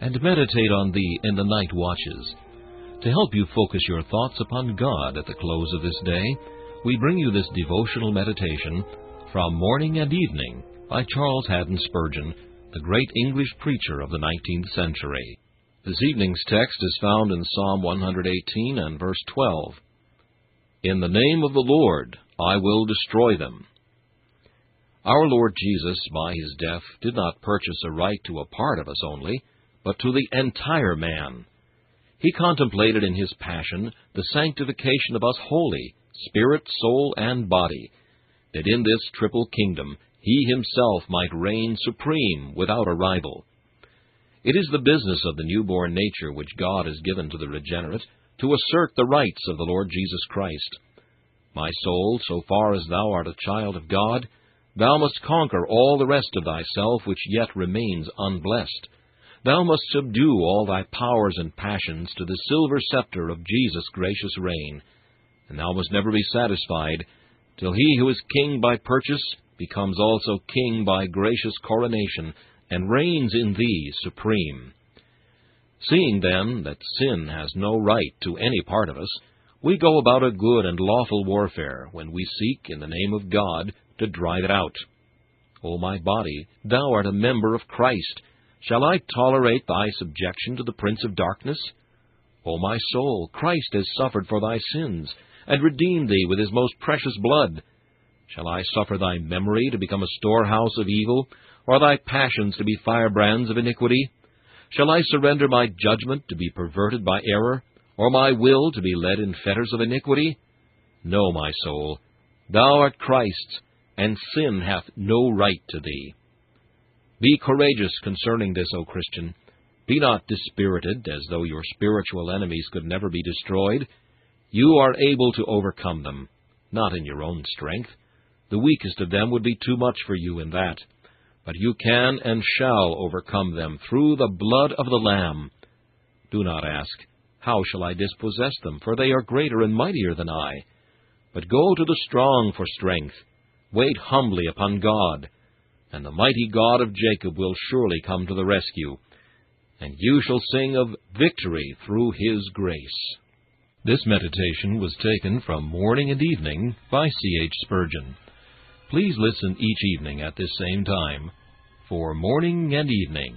and meditate on thee in the night watches. To help you focus your thoughts upon God at the close of this day, we bring you this devotional meditation from Morning and Evening by Charles Haddon Spurgeon, the great English preacher of the 19th century. This evening's text is found in Psalm 118 and verse 12. In the name of the Lord I will destroy them. Our Lord Jesus, by his death, did not purchase a right to a part of us only, but to the entire man. He contemplated in his passion the sanctification of us wholly, spirit, soul, and body, that in this triple kingdom he himself might reign supreme without a rival. It is the business of the newborn nature which God has given to the regenerate to assert the rights of the Lord Jesus Christ. My soul, so far as thou art a child of God, thou must conquer all the rest of thyself which yet remains unblessed. Thou must subdue all thy powers and passions to the silver scepter of Jesus' gracious reign, and thou must never be satisfied till he who is king by purchase becomes also king by gracious coronation, and reigns in thee supreme. Seeing, then, that sin has no right to any part of us, we go about a good and lawful warfare when we seek, in the name of God, to drive it out. O my body, thou art a member of Christ, Shall I tolerate thy subjection to the prince of darkness? O my soul, Christ has suffered for thy sins, and redeemed thee with his most precious blood. Shall I suffer thy memory to become a storehouse of evil, or thy passions to be firebrands of iniquity? Shall I surrender my judgment to be perverted by error, or my will to be led in fetters of iniquity? No, my soul, thou art Christ's, and sin hath no right to thee. Be courageous concerning this, O Christian. Be not dispirited, as though your spiritual enemies could never be destroyed. You are able to overcome them, not in your own strength. The weakest of them would be too much for you in that. But you can and shall overcome them through the blood of the Lamb. Do not ask, How shall I dispossess them? For they are greater and mightier than I. But go to the strong for strength. Wait humbly upon God and the mighty God of Jacob will surely come to the rescue, and you shall sing of victory through his grace. This meditation was taken from Morning and Evening by C. H. Spurgeon. Please listen each evening at this same time for Morning and Evening.